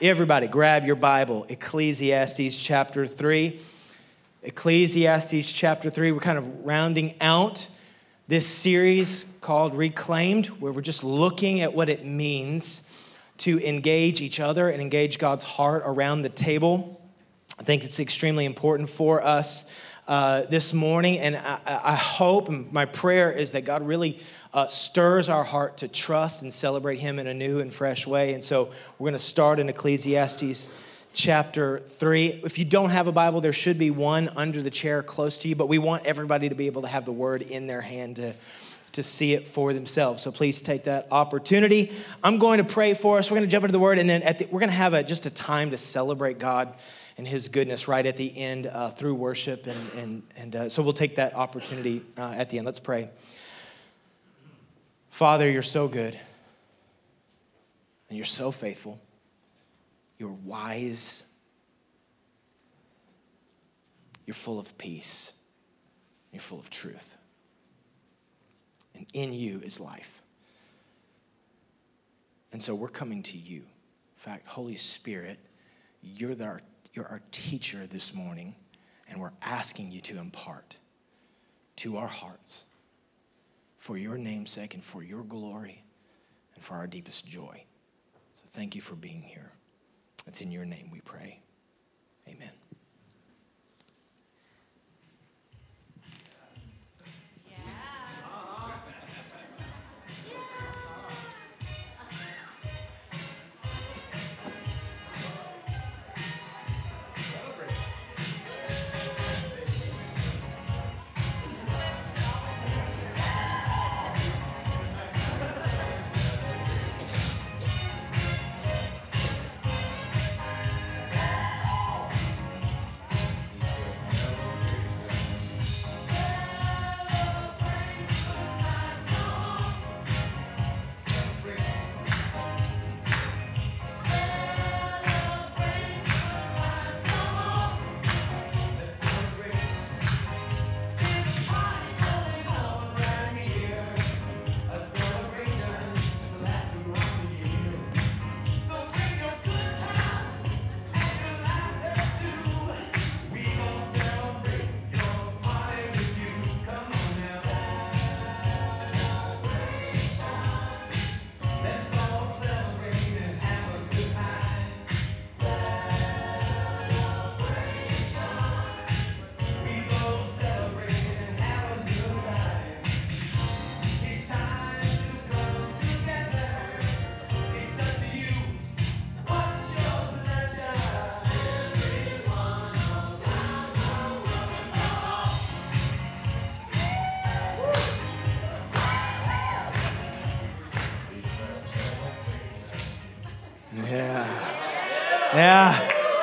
everybody grab your Bible, Ecclesiastes chapter 3. Ecclesiastes chapter 3, we're kind of rounding out this series called Reclaimed, where we're just looking at what it means to engage each other and engage God's heart around the table. I think it's extremely important for us uh, this morning, and I, I, hope, and my prayer is that God really uh, stirs our heart to trust and celebrate Him in a new and fresh way. And so we're going to start in Ecclesiastes chapter 3. If you don't have a Bible, there should be one under the chair close to you, but we want everybody to be able to have the word in their hand to, to see it for themselves. So please take that opportunity. I'm going to pray for us. We're going to jump into the word, and then the, we're going to have a, just a time to celebrate God and his goodness right at the end uh, through worship. And, and, and uh, so we'll take that opportunity uh, at the end. Let's pray. Father, you're so good, and you're so faithful. You're wise. You're full of peace. You're full of truth. And in you is life. And so we're coming to you. In fact, Holy Spirit, you're the, you're our teacher this morning, and we're asking you to impart to our hearts for your namesake and for your glory and for our deepest joy. So thank you for being here. It's in your name we pray. Amen.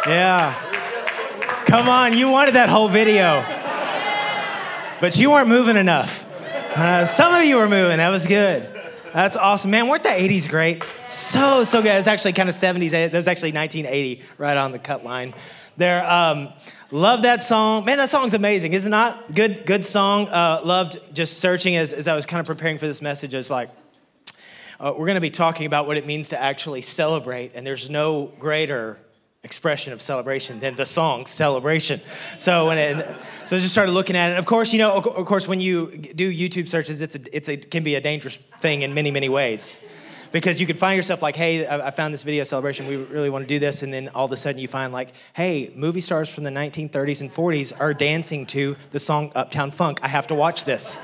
Yeah. Come on, you wanted that whole video. But you weren't moving enough. Uh, some of you were moving, that was good. That's awesome. Man, weren't the 80s great? So, so good. It's actually kind of 70s. That was actually 1980, right on the cut line there. Um, love that song. Man, that song's amazing, is it not? Good, good song. Uh, loved just searching as, as I was kind of preparing for this message. I was like, uh, we're going to be talking about what it means to actually celebrate, and there's no greater expression of celebration than the song celebration. So when it, so I just started looking at it. Of course you know of course when you do youtube searches it's a, it's a can be a dangerous thing in many many ways. Because you could find yourself like hey i found this video celebration we really want to do this. And then all of a sudden you find like hey movie stars from the 1930s and 40s are dancing to the song uptown funk. I have to watch this.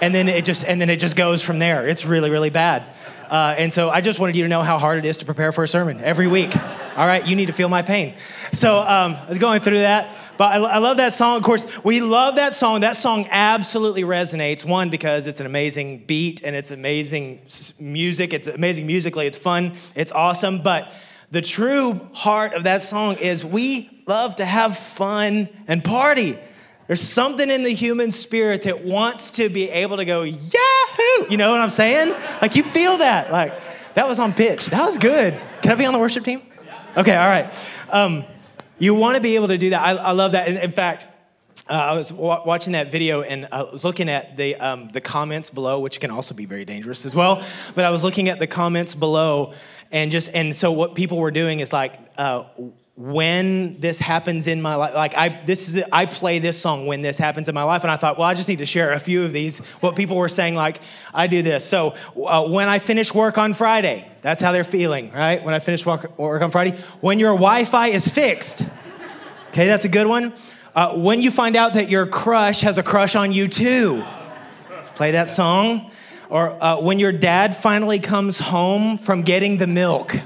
And then it just and then it just goes from there. It's really really bad uh, and so I just wanted you to know how hard it is to prepare for a sermon every week. All right, you need to feel my pain. So um, I was going through that. But I, I, love that song. Of course, we love that song. That song absolutely resonates. One, because it's an amazing beat and it's amazing music. It's amazing musically. It's fun. It's awesome. But the true heart of that song is we love to have fun and party. There's something in the human spirit that wants to be able to go, You know what I'm saying? Like you feel that. Like that was on pitch. That was good. Can I be on the worship team? Okay, all right. Um, you want to be able to do that. I, I love that. In, in fact, uh, I was w- watching that video and I was looking at the, um, the comments below, which can also be very dangerous as well. But I was looking at the comments below, and just and so what people were doing is like uh, when this happens in my life like i this is i play this song when this happens in my life and i thought well i just need to share a few of these what people were saying like i do this. So uh, when i finish work on friday that's how they're feeling right? When i finish work, work on friday when your wi-fi is fixed. Okay that's a good one. Uh, when you find out that your crush has a crush on you too. Play that song. Or uh, when your dad finally comes home from getting the milk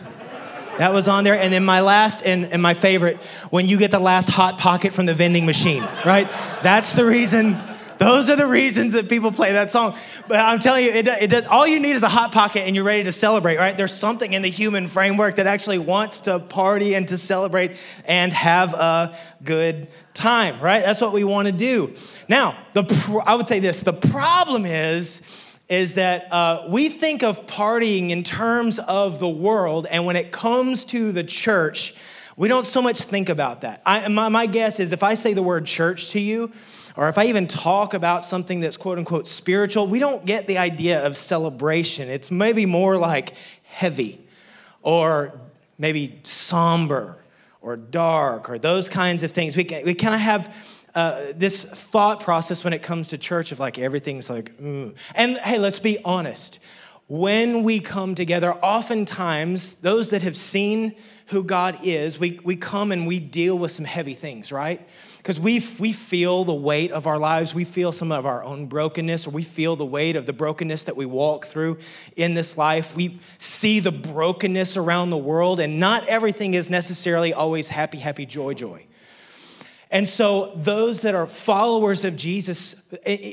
that was on there. And then my last and, and my favorite, when you get the last hot pocket from the vending machine, right? That's the reason. Those are the reasons that people play that song. But I'm telling you, it, it, all you need is a hot pocket and you're ready to celebrate, right? There's something in the human framework that actually wants to party and to celebrate and have a good time, right? That's what we want to do. Now, the I would say this the problem is, is that uh, we think of partying in terms of the world, and when it comes to the church, we don't so much think about that. I, my, my guess is if I say the word church to you, or if I even talk about something that's quote unquote spiritual, we don't get the idea of celebration. It's maybe more like heavy or maybe somber or dark or those kinds of things. We, we kind of have uh, this thought process when it comes to church of like everything's like, mm. and hey, let's be honest. When we come together, oftentimes those that have seen who God is, we, we come and we deal with some heavy things, right? Because we, we feel the weight of our lives. We feel some of our own brokenness, or we feel the weight of the brokenness that we walk through in this life. We see the brokenness around the world, and not everything is necessarily always happy, happy, joy, joy. And so, those that are followers of Jesus,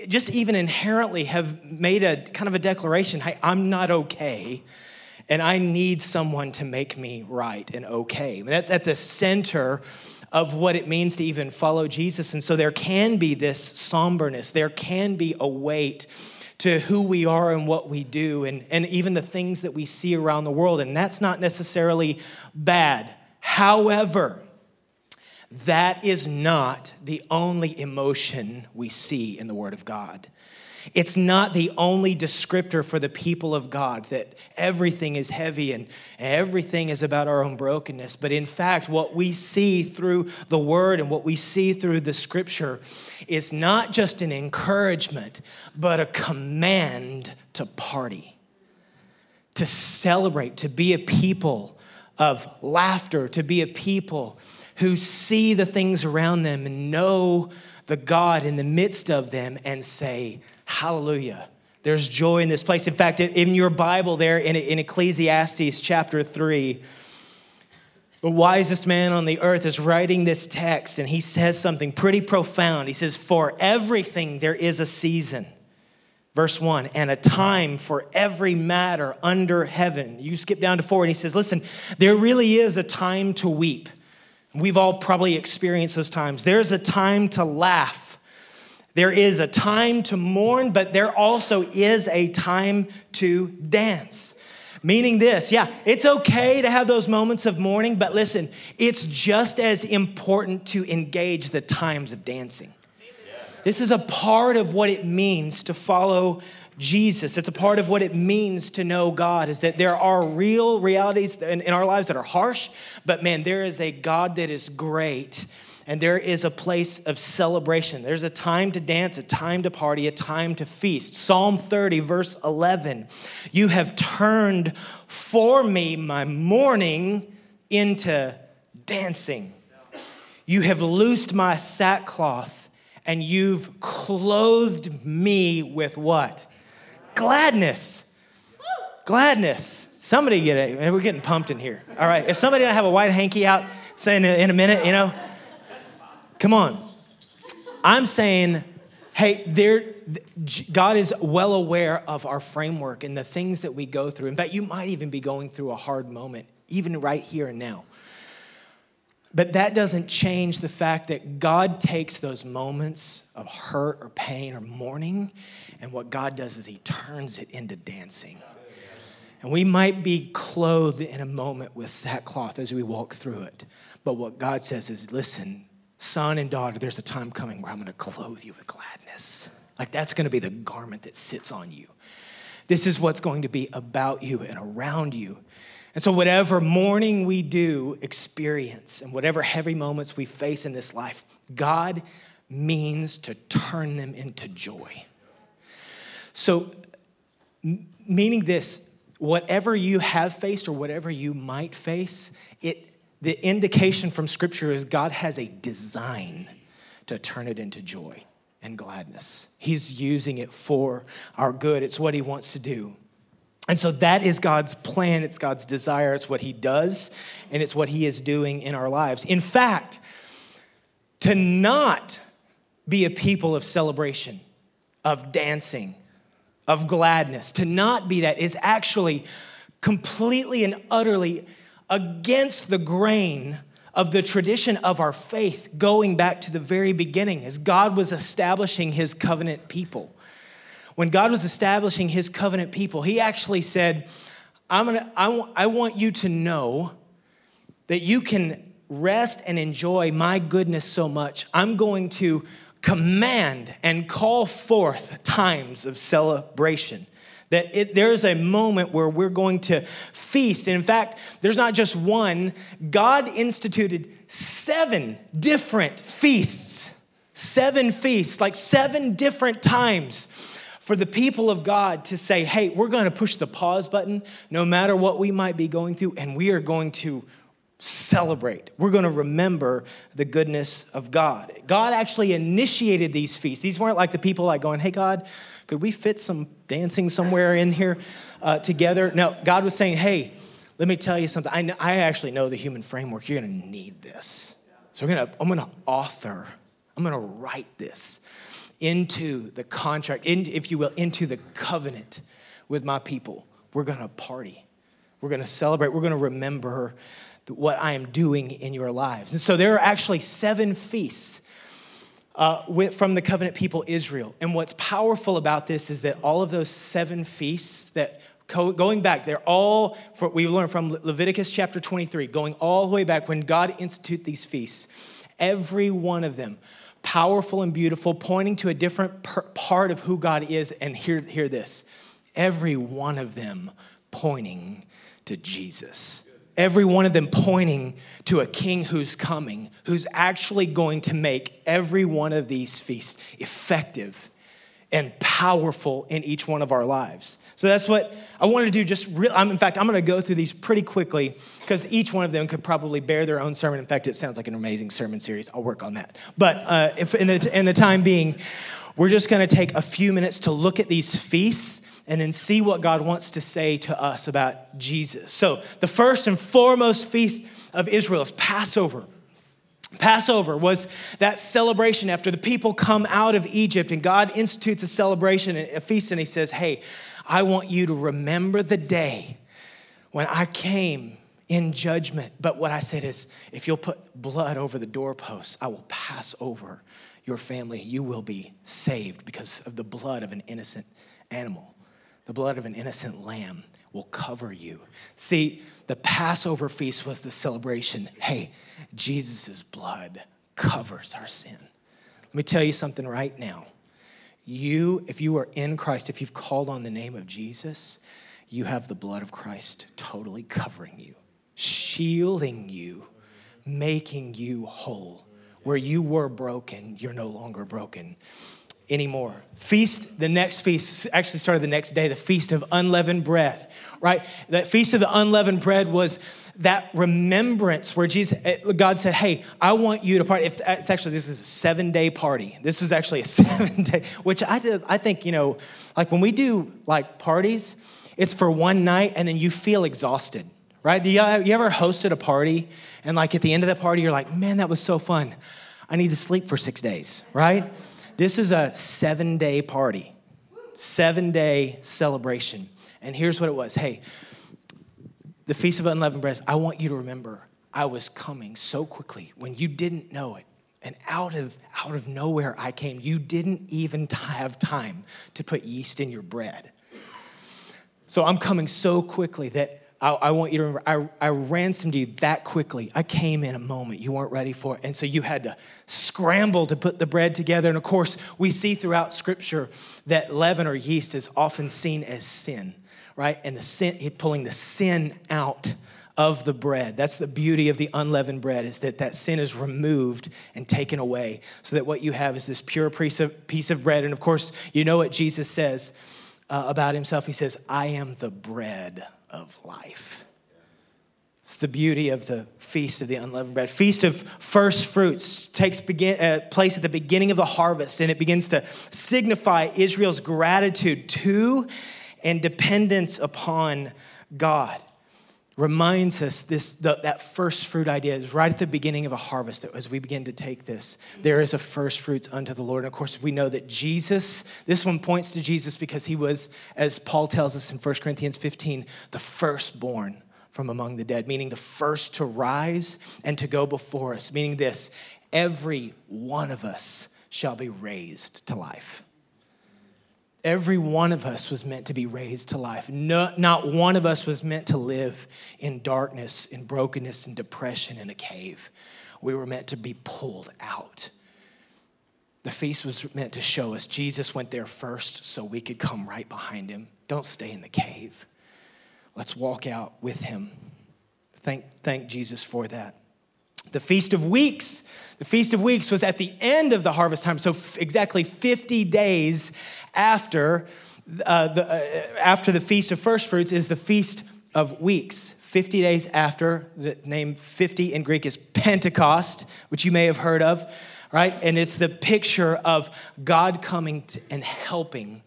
just even inherently have made a kind of a declaration hey, I'm not okay, and I need someone to make me right and okay. And that's at the center of what it means to even follow Jesus. And so, there can be this somberness, there can be a weight to who we are and what we do, and, and even the things that we see around the world. And that's not necessarily bad. However, that is not the only emotion we see in the Word of God. It's not the only descriptor for the people of God that everything is heavy and everything is about our own brokenness. But in fact, what we see through the Word and what we see through the Scripture is not just an encouragement, but a command to party, to celebrate, to be a people of laughter, to be a people who see the things around them and know the God in the midst of them and say, Hallelujah. There's joy in this place. In fact, in your Bible, there in Ecclesiastes chapter 3, the wisest man on the earth is writing this text, and he says something pretty profound. He says, For everything there is a season. Verse 1, and a time for every matter under heaven. You skip down to 4, and he says, Listen, there really is a time to weep We've all probably experienced those times. There's a time to laugh. There is a time to mourn, but there also is a time to dance. Meaning this, yeah, it's okay to have those moments of mourning, but listen, it's just as important to engage the times of dancing. This is a part of what it means to follow Jesus. It's a part of what it means to know God, is that there are real realities in, in, our lives that are harsh, but man, there is a God that is great, and there is a place of celebration. There's a time to dance, a time to party, a time to feast. Psalm 30, verse 11 You have turned for me my mourning into dancing. You have loosed my sackcloth, and you've clothed me with what? Gladness. Gladness. Somebody get it. We're getting pumped in here. All right. If somebody don't have a white hanky out, saying in a minute, you know, come on. I'm saying, hey, there, God is well aware of our framework and the things that we go through. In fact, you might even be going through a hard moment, even right here and now. But that doesn't change the fact that God takes those moments of hurt or pain or mourning, and what God does is He turns it into dancing. And we might be clothed in a moment with sackcloth as we walk through it. But what God says is, listen, son and daughter, there's a time coming where I'm going to clothe you with gladness. Like that's going to be the garment that sits on you. This is what's going to be about you and around you. And so, whatever mourning we do experience and whatever heavy moments we face in this life, God means to turn them into joy. So, meaning this, whatever you have faced or whatever you might face, it, the indication from Scripture is God has a design to turn it into joy and gladness. He's using it for our good, it's what He wants to do. And so that is God's plan, it's God's desire, it's what He does, and it's what He is doing in our lives. In fact, to not be a people of celebration, of dancing, of gladness, to not be that is actually completely and utterly against the grain of the tradition of our faith going back to the very beginning as God was establishing his covenant people when God was establishing his covenant people, he actually said, I'm gonna, I, w- I want you to know that you can rest and enjoy my goodness so much. I'm going to command and call forth times of celebration. That it, there's a moment where we're going to feast. And in fact, there's not just one, God instituted seven different feasts. Seven feasts, like seven different times for the people of God to say, hey, we're going to push the pause button no matter what we might be going through, and we are going to celebrate. We're going to remember the goodness of God. God actually initiated these feasts. These weren't like the people like going, hey, God, could we fit some dancing somewhere in here uh, together? No, God was saying, hey, let me tell you something. I, know, I actually know the human framework. You're going to need this. So we're gonna, I'm going to author, I'm going to write this into the contract, in, if you will, into the covenant with my people. We're going to party. We're going to celebrate. We're going to remember what I am doing in your lives. And so there are actually seven feasts uh, with, from the covenant people Israel. And what's powerful about this is that all of those seven feasts that going back, they're all, for, we learned from Leviticus chapter 23, going all the way back when God instituted these feasts, every one of them powerful and beautiful, pointing to a different per- part of who God is. And hear, hear this every one of them pointing to Jesus. Every one of them pointing to a king who's coming, who's actually going to make every one of these feasts effective and powerful in each one of our lives. So that's what I want to do. Just real, I'm, in fact, I'm going to go through these pretty quickly because each one of them could probably bear their own sermon. In fact, it sounds like an amazing sermon series. I'll work on that. But uh, if in the, in the time being, we're just going to take a few minutes to look at these feasts and then see what God wants to say to us about Jesus. So the first and foremost feast of Israel is Passover. Passover was that celebration after the people come out of Egypt and God institutes a celebration, a feast, and He says, Hey, I want you to remember the day when I came in judgment. But what I said is, if you'll put blood over the doorposts, I will pass over your family. You will be saved because of the blood of an innocent animal. The blood of an innocent lamb will cover you. See, the Passover feast was the celebration. Hey, Jesus' blood covers our sin. Let me tell you something right now. You, if you are in Christ, if you've called on the name of Jesus, you have the blood of Christ totally covering you, shielding you, making you whole. Where you were broken, you're no longer broken anymore. Feast, the next feast actually started the next day, the feast of unleavened bread, right? That feast of the unleavened bread was that remembrance where Jesus, eh, God said, Hey, I want you to party. If it's actually, this is a seven day party. This was actually a seven day, which I did, I think, you know, like when we do like parties, it's for one night and then you feel exhausted, right? Do you, you ever hosted a party and like at the end of the party, you're like, man, that was so fun. I need to sleep for six days, right? This is a seven day party, seven day celebration. And here's what it was Hey, the Feast of Unleavened Bread, I want you to remember I was coming so quickly when you didn't know it. And out of, out of nowhere I came. You didn't even have time to put yeast in your bread. So I'm coming so quickly that I, I, want you to remember, I, I ransomed you that quickly. I came in a moment. You weren't ready for it. And so you had to scramble to put the bread together. And of course, we see throughout Scripture that leaven or yeast is often seen as sin right? And the sin, pulling the sin out of the bread. That's the beauty of the unleavened bread is that that sin is removed and taken away so that what you have is this pure piece of, piece of bread. And of course, you know what Jesus says uh, about himself. He says, I am the bread of life. It's the beauty of the feast of the unleavened bread. Feast of first fruits takes begin, uh, place at the beginning of the harvest, and it begins to signify Israel's gratitude to and dependence upon God. Reminds us this the, that first fruit idea is right at the beginning of a harvest. That as we begin to take this, there is a first fruits unto the Lord. And of course, we know that Jesus. This one points to Jesus because he was, as Paul tells us in 1 Corinthians 15, the firstborn from among the dead, meaning the first to rise and to go before us, meaning this every one of us shall be raised to life. Every one of us was meant to be raised to life. No, not one of us was meant to live in darkness, in brokenness, in depression, in a cave. We were meant to be pulled out. The feast was meant to show us Jesus went there first so we could come right behind him. Don't stay in the cave. Let's walk out with him. Thank, thank Jesus for that. The Feast of Weeks. The Feast of Weeks was at the end of the harvest time, so f- exactly 50 days after, uh, the, uh, after the Feast of First Fruits is the Feast of Weeks. 50 days after, the name 50 in Greek is Pentecost, which you may have heard of, right? And it's the picture of God coming and helping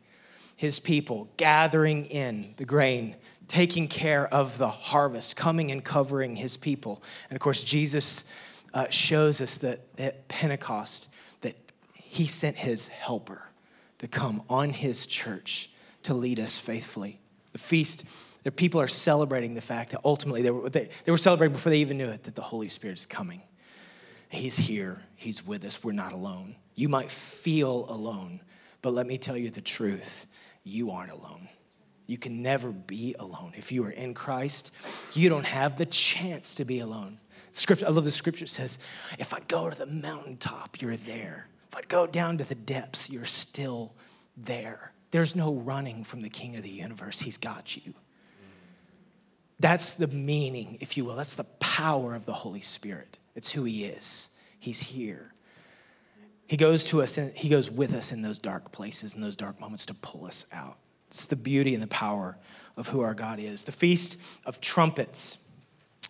his people, gathering in the grain taking care of the harvest, coming and covering his people. And of course, Jesus uh, shows us that at Pentecost that he sent his helper to come on his church to lead us faithfully. The feast, the people are celebrating the fact that ultimately they were, they, they were celebrating before they even knew it that the Holy Spirit is coming. He's here, he's with us, we're not alone. You might feel alone, but let me tell you the truth you aren't alone. You can never be alone. If you are in Christ, you don't have the chance to be alone. Scripture, I love the scripture says, if I go to the mountaintop, you're there. If I go down to the depths, you're still there. There's no running from the king of the universe. He's got you. That's the meaning, if you will. That's the power of the Holy Spirit. It's who he is. He's here. He goes to us and he goes with us in those dark places, in those dark moments to pull us out. It's the beauty and the power of who our God is. The Feast of Trumpets.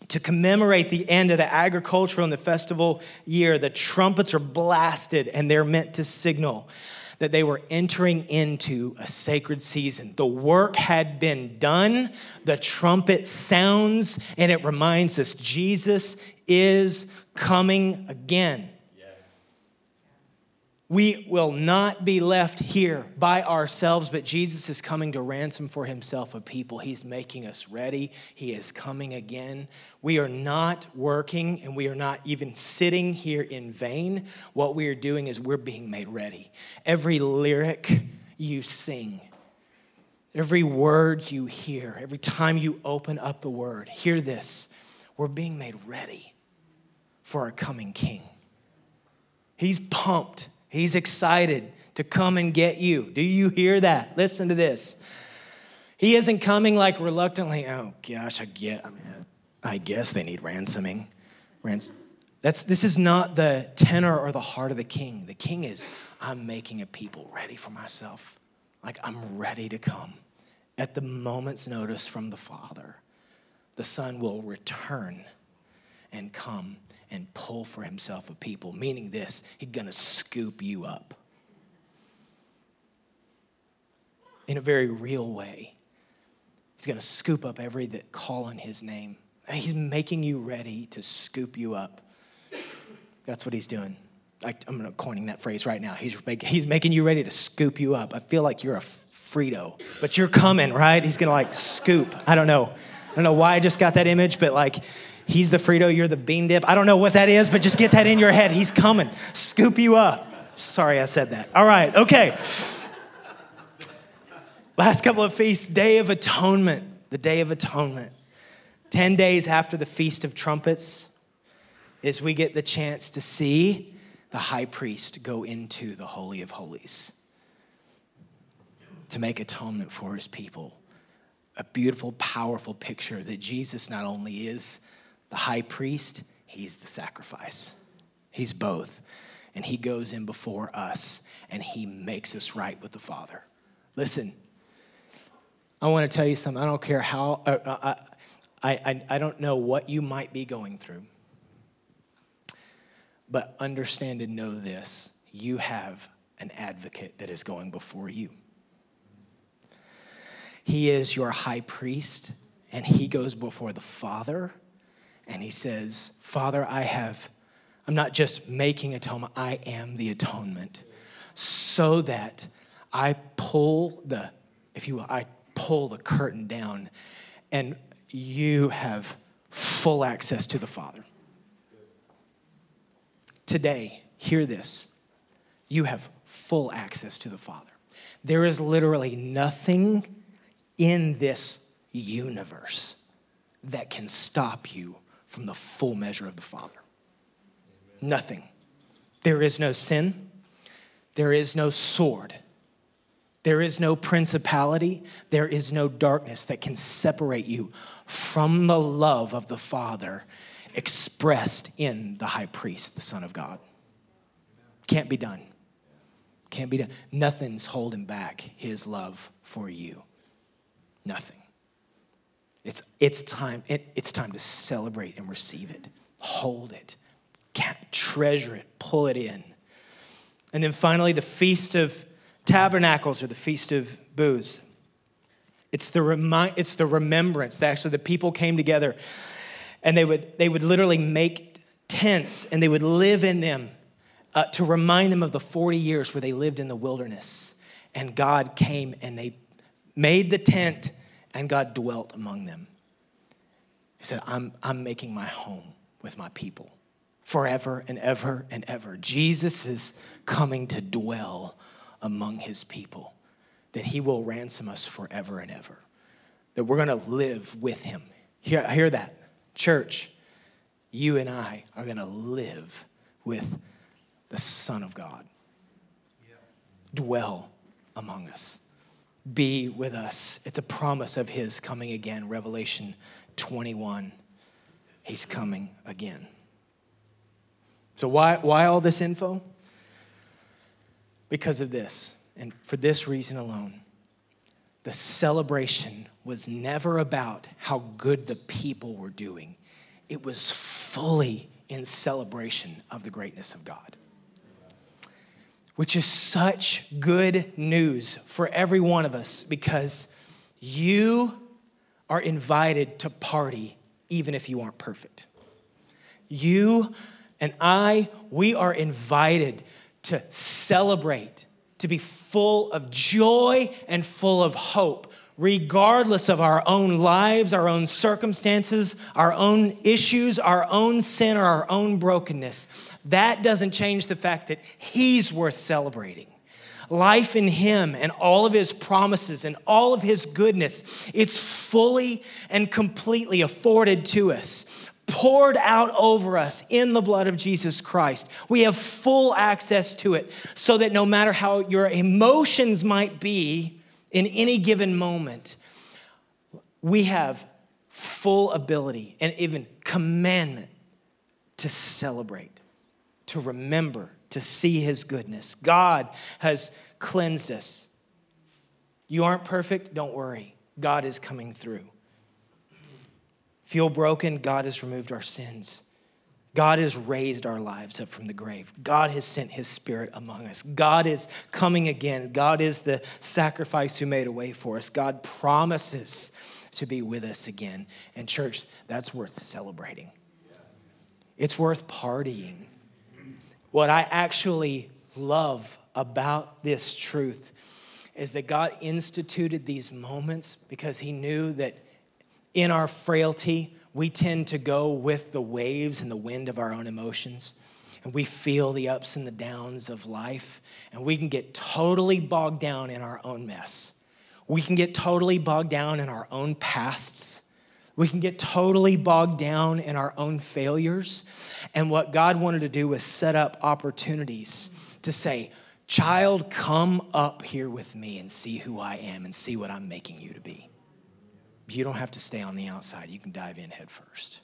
To commemorate the end of the agricultural and the festival year, the trumpets are blasted and they're meant to signal that they were entering into a sacred season. The work had been done, the trumpet sounds, and it reminds us Jesus is coming again. We will not be left here by ourselves, but Jesus is coming to ransom for himself a people. He's making us ready. He is coming again. We are not working and we are not even sitting here in vain. What we are doing is we're being made ready. Every lyric you sing, every word you hear, every time you open up the word, hear this we're being made ready for our coming King. He's pumped He's excited to come and get you. Do you hear that? Listen to this. He isn't coming like reluctantly, oh gosh, I get, I, mean, I guess they need ransoming. Rans- that's, this is not the tenor or the heart of the king. The king is, I'm making a people ready for myself. Like I'm ready to come. At the moment's notice from the Father, the Son will return and come and pull for himself a people, meaning this, he's gonna scoop you up in a very real way. He's gonna scoop up every that call on his name. He's making you ready to scoop you up. That's what he's doing. I, am coining that phrase right now. He's, make, he's making you ready to scoop you up. I feel like you're a Frito, but you're coming, right? He's gonna like scoop. I don't know. I don't know why I just got that image, but like He's the Frito, you're the bean dip. I don't know what that is, but just get that in your head. He's coming, scoop you up. Sorry I said that. All right, okay. Last couple of feasts, Day of Atonement, the Day of Atonement. 10 days after the Feast of Trumpets is we get the chance to see the high priest go into the Holy of Holies to make atonement for his people a beautiful, powerful picture that Jesus not only is the high priest, he's the sacrifice. He's both. And he goes in before us and he makes us right with the Father. Listen, I want to tell you something. I don't care how, uh, uh I, I, I don't know what you might be going through, but understand and know this you have an advocate that is going before you. He is your high priest, and he goes before the Father, and he says, Father, I have, I'm not just making atonement, I am the atonement. So that I pull the, if you will, I pull the curtain down, and you have full access to the Father. Today, hear this you have full access to the Father. There is literally nothing in this universe that can stop you from the full measure of the Father. Nothing. There is no sin, there is no sword, there is no principality, there is no darkness that can separate you from the love of the Father expressed in the high priest, the Son of God. Can't be done. Can't be done. Nothing's holding back his love for you. Nothing. It's, it's, time, it, it's time to celebrate and receive it. Hold it. Treasure it. Pull it in. And then finally, the Feast of Tabernacles or the Feast of Booths. It's the, remi- it's the remembrance that actually the people came together and they would, they would literally make tents and they would live in them uh, to remind them of the 40 years where they lived in the wilderness. And God came and they made the tent and God dwelt among them. He said, I'm, I'm making my home with my people forever and ever and ever. Jesus is coming to dwell among his people, that he will ransom us forever and ever, that we're going to live with him. Hear, hear that. Church, you and I are going to live with the Son of God. Dwell among us be with us. It's a promise of his coming again. Revelation 21. He's coming again. So, why, why all this info? Because of this, and for this reason alone. The celebration was never about how good the people were doing, it was fully in celebration of the greatness of God which is such good news for every one of us because you are invited to party even if you aren't perfect. You and I, we are invited to celebrate, to be full of joy and full of hope, regardless of our own lives, our own circumstances, our own issues, our own sin, or our own brokenness that doesn't change the fact that He's worth celebrating. Life in Him and all of His promises and all of His goodness, it's fully and completely afforded to us, poured out over us in the blood of Jesus Christ. We have full access to it so that no matter how your emotions might be in any given moment, we have full ability and even commandment to celebrate to remember, to see his goodness. God has cleansed us. You aren't perfect? Don't worry. God is coming through. Feel broken? God has removed our sins. God has raised our lives up from the grave. God has sent his spirit among us. God is coming again. God is the sacrifice who made a way for us. God promises to be with us again. And, church, that's worth celebrating. It's worth partying. What I actually love about this truth is that God instituted these moments because He knew that in our frailty, we tend to go with the waves and the wind of our own emotions. And we feel the ups and the downs of life. And we can get totally bogged down in our own mess. We can get totally bogged down in our own pasts we can get totally bogged down in our own failures. And what God wanted to do was set up opportunities to say, Child, come up here with me and see who I am and see what I'm making you to be. You don't have to stay on the outside. You can dive in head first.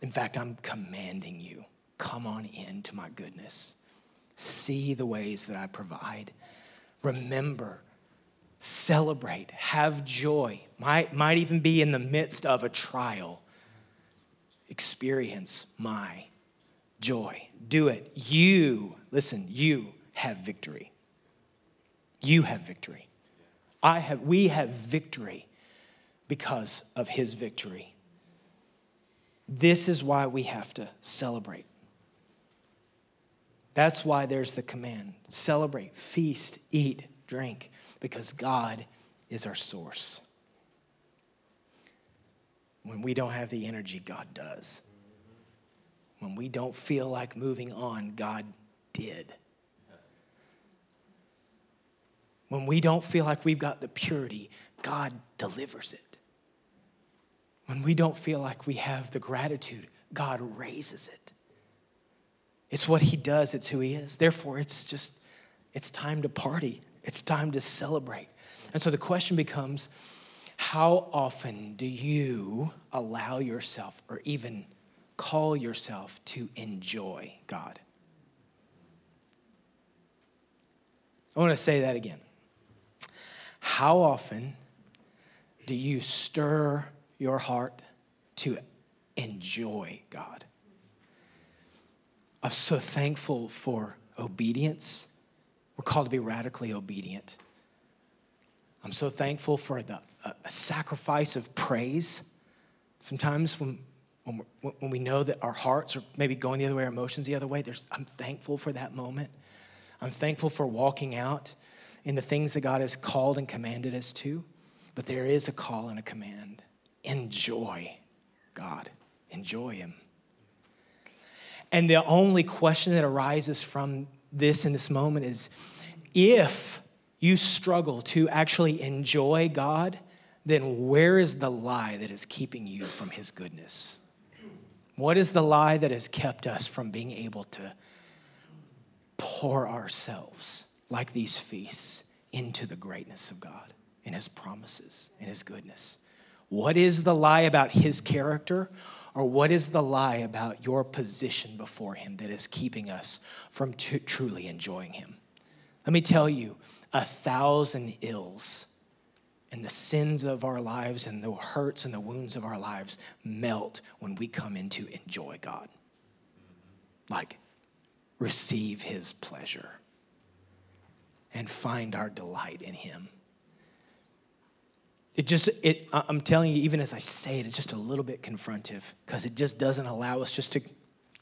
In fact, I'm commanding you come on in to my goodness. See the ways that I provide. Remember, celebrate, have joy. Might, might even be in the midst of a trial. Experience my joy. Do it. You, listen, you have victory. You have victory. I have, we have victory because of his victory. This is why we have to celebrate. That's why there's the command celebrate, feast, eat, drink, because God is our source. When we don't have the energy, God does. When we don't feel like moving on, God did. When we don't feel like we've got the purity, God delivers it. When we don't feel like we have the gratitude, God raises it. It's what He does, it's who He is. Therefore, it's just, it's time to party, it's time to celebrate. And so the question becomes how often do you allow yourself or even call yourself to enjoy God? I want to say that again. How often do you stir your heart to enjoy God? I'm so thankful for obedience. We're called to be radically obedient. I'm so thankful for the a sacrifice of praise. Sometimes when, when, when we know that our hearts are maybe going the other way, our emotions the other way, there's, I'm thankful for that moment. I'm thankful for walking out in the things that God has called and commanded us to. But there is a call and a command. Enjoy God, enjoy Him. And the only question that arises from this in this moment is if you struggle to actually enjoy God, then where is the lie that is keeping you from His goodness? What is the lie that has kept us from being able to pour ourselves like these feasts into the greatness of God and His promises and His goodness? What is the lie about His character? Or what is the lie about your position before Him that is keeping us from t- truly enjoying Him? Let me tell you, a thousand ills and the sins of our lives and the hurts and the wounds of our lives melt when we come in to enjoy God. Like, receive His pleasure and find our delight in Him. It just, it, I'm telling you, even as I say it, it's just a little bit confrontive because it just doesn't allow us just to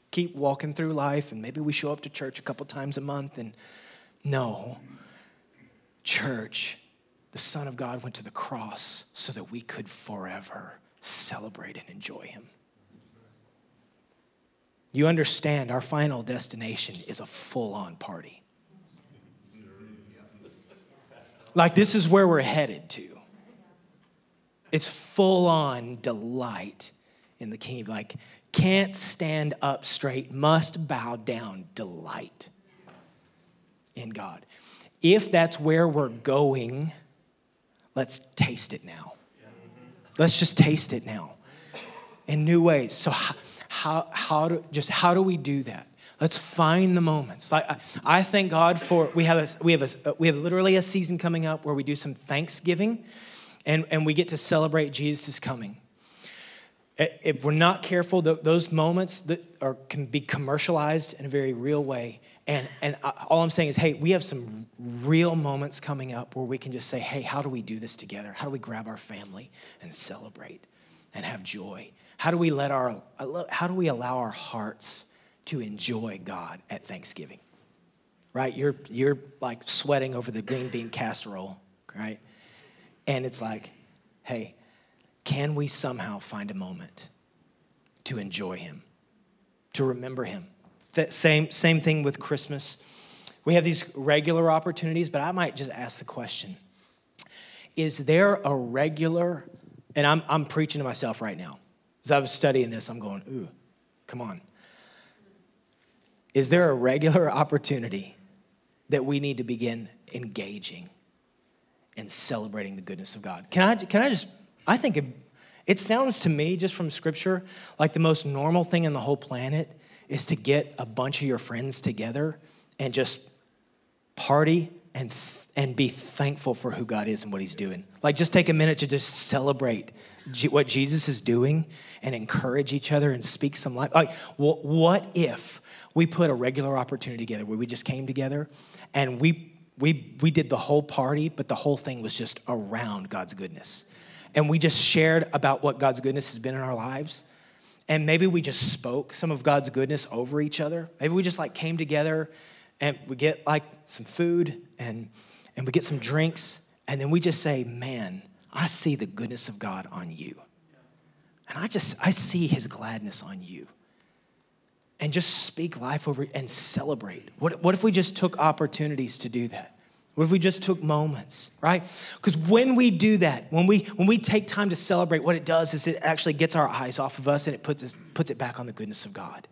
keep walking through life and maybe we show up to church a couple times a month and no. Church, the Son of God went to the cross so that we could forever celebrate and enjoy Him. You understand, our final destination is a full on party. Like, this is where we're headed to. It's full on delight in the King. Like, can't stand up straight, must bow down, delight in God. If that's where we're going, let's taste it now. Let's just taste it now in new ways. So, how, how, how do, just how do we do that? Let's find the moments. Like I, I thank God for we have a, we have a, we have literally a season coming up where we do some Thanksgiving and, and we get to celebrate Jesus' coming. If we're not careful, those moments that are, can be commercialized in a very real way. And, and all I'm saying is, hey, we have some real moments coming up where we can just say, hey, how do we do this together? How do we grab our family and celebrate and have joy? How do we let our, how do we allow our hearts to enjoy God at Thanksgiving? Right? You're, you're like sweating over the green bean casserole, right? And it's like, hey, can we somehow find a moment to enjoy Him, to remember Him? That same, same thing with Christmas. We have these regular opportunities, but I might just ask the question Is there a regular, and I'm, I'm preaching to myself right now. As I was studying this, I'm going, ooh, come on. Is there a regular opportunity that we need to begin engaging and celebrating the goodness of God. Can I, can I just I think it, it sounds to me, just from scripture, like the most normal thing in the whole planet is to get a bunch of your friends together and just party and, and be thankful for who God is and what He's doing. Like, just take a minute to just celebrate what Jesus is doing and encourage each other and speak some life. Like, what if we put a regular opportunity together where we just came together and we we we did the whole party, but the whole thing was just around God's goodness. And we just shared about what God's goodness has been in our lives. And maybe we just spoke some of God's goodness over each other. Maybe we just like came together and we get like some food and and we get some drinks and then we just say, "Man, I see the goodness of God on you." And I just I see his gladness on you and just speak life over and celebrate? What, what if we just took opportunities to do that? What if we just took moments, right? Because when we do that, when we when we take time to celebrate, what it does is it actually gets our eyes off of us and it puts us, puts it back on the goodness of God.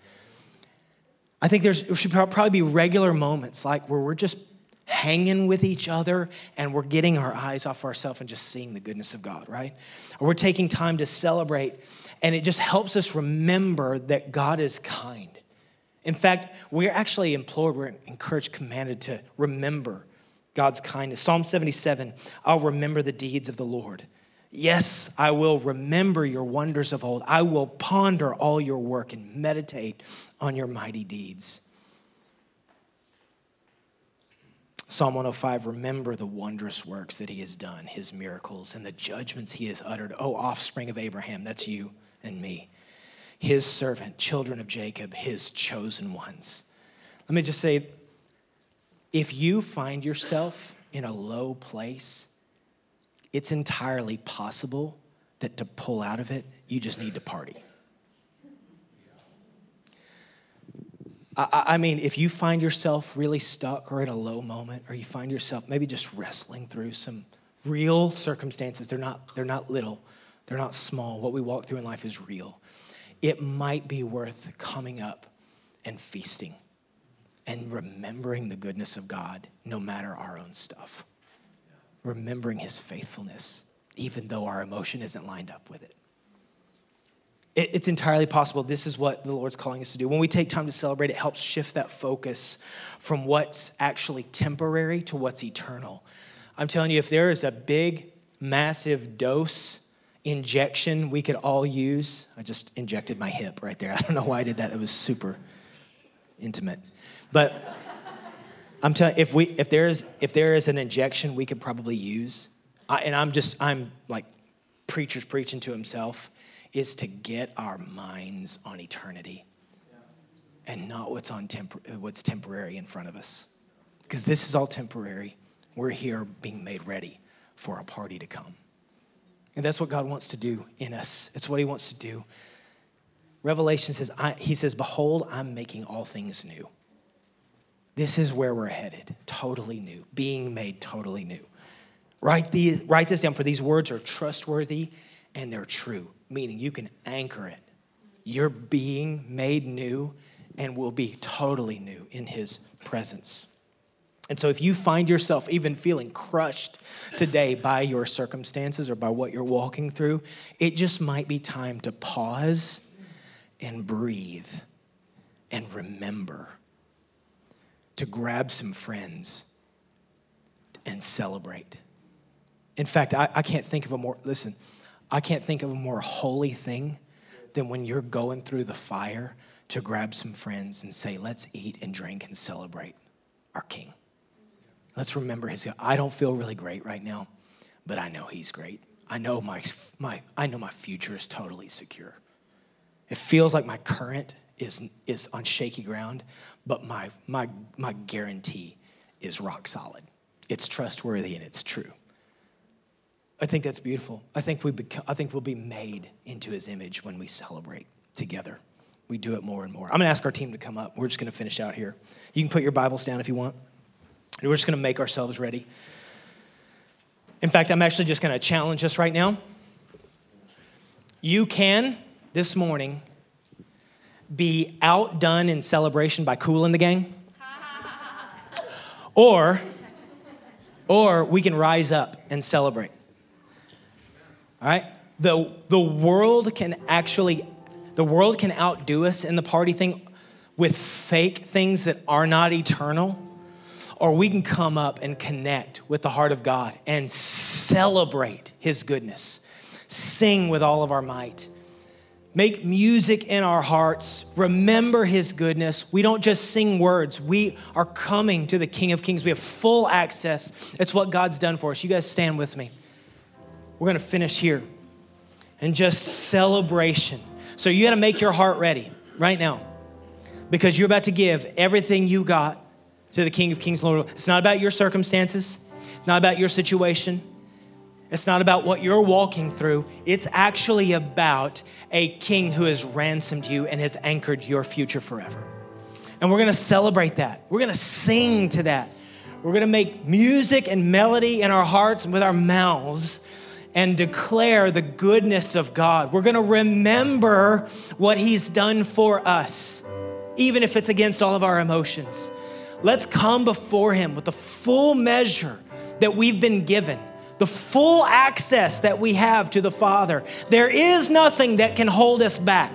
I think there should probably be regular moments like where we're just hanging with each other and we're getting our eyes off ourselves and just seeing the goodness of God, right? Or we're taking time to celebrate and it just helps us remember that God is kind in fact, we're actually implored, we're encouraged, commanded to remember God's kindness. Psalm 77 I'll remember the deeds of the Lord. Yes, I will remember your wonders of old. I will ponder all your work and meditate on your mighty deeds. Psalm 105 Remember the wondrous works that he has done, his miracles, and the judgments he has uttered. O offspring of Abraham, that's you and me his servant, children of Jacob, his chosen ones. Let me just say if you find yourself in a low place, it's entirely possible that to pull out of it, you just need to party. I, mean, if you find yourself really stuck or in a low moment, or you find yourself maybe just wrestling through some real circumstances, they're not, they're not little, they're not small. What we walk through in life is real it might be worth coming up and feasting and remembering the goodness of God no matter our own stuff. Remembering his faithfulness, even though our emotion isn't lined up with it. It's entirely possible. This is what the Lord's calling us to do. When we take time to celebrate, it helps shift that focus from what's actually temporary to what's eternal. I'm telling you, if there is a big, massive dose injection we could all use. I just injected my hip right there. I don't know why I did that. It was super intimate. But I'm telling if we if there's if there is an injection we could probably use, I, and I'm just I'm like preachers preaching to himself, is to get our minds on eternity and not what's on tempor- what's temporary in front of us. Because this is all temporary. We're here being made ready for a party to come. And that's what God wants to do in us. It's what He wants to do. Revelation says, He says, Behold, I'm making all things new. This is where we're headed, totally new, being made totally new. Write, the, write this down, for these words are trustworthy and they're true, meaning you can anchor it. You're being made new and will be totally new in His presence. And so, if you find yourself even feeling crushed today by your circumstances or by what you're walking through, it just might be time to pause and breathe and remember to grab some friends and celebrate. In fact, I, I can't think of a more, listen, I can't think of a more holy thing than when you're going through the fire to grab some friends and say, let's eat and drink and celebrate our King. Let's remember his I don't feel really great right now, but I know he's great. I know my, my, I know my future is totally secure. It feels like my current is, is on shaky ground, but my, my, my guarantee is rock solid. It's trustworthy and it's true. I think that's beautiful. I think, we become, I think we'll be made into his image when we celebrate together. We do it more and more. I'm to ask our team to come up. We're just to finish out here. You can put your Bibles down if you want. And we're just going to make ourselves ready. In fact, I'm actually just going to challenge us right now. You can, this morning, be outdone in celebration by Kool & the Gang. or, or we can rise up and celebrate. All right? the, the world can actually, the world can outdo us in the party thing with fake things that are not eternal, or we can come up and connect with the heart of God and celebrate His goodness, sing with all of our might. Make music in our hearts. Remember his goodness. We don't just sing words. We are coming to the King of Kings. We have full access. It's what God's done for us. You guys stand with me. We're going to finish here and just celebration. So you got to make your heart ready right now because you're about to give everything you got to the King of Kings, Lord. It's not about your circumstances, it's not about your situation. It's not about what you're walking through. It's actually about a king who has ransomed you and has anchored your future forever. And we're gonna celebrate that. We're gonna sing to that. We're gonna make music and melody in our hearts and with our mouths and declare the goodness of God. We're gonna remember what He's done for us, even if it's against all of our emotions. Let's come before Him with the full measure that we've been given the full access that we have to the Father. There is nothing that can hold us back.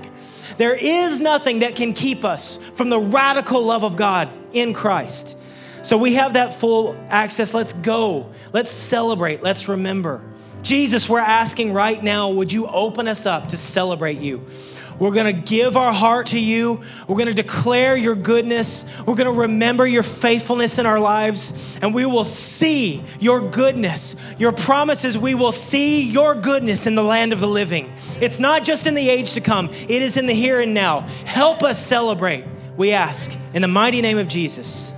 There is nothing that can keep us from the radical love of God in Christ. So we have that full access. Let's go. Let's celebrate. Let's remember. Jesus, we're asking right now, would you open us up to celebrate you? We're going to give our heart to you. We're going to declare your goodness. We're going to remember your faithfulness in our lives, and we will see your goodness. Your promises, we will see your goodness in the land of the living. It's not just in the age to come, it is in the here and now. Help us celebrate, we ask, in the mighty name of Jesus.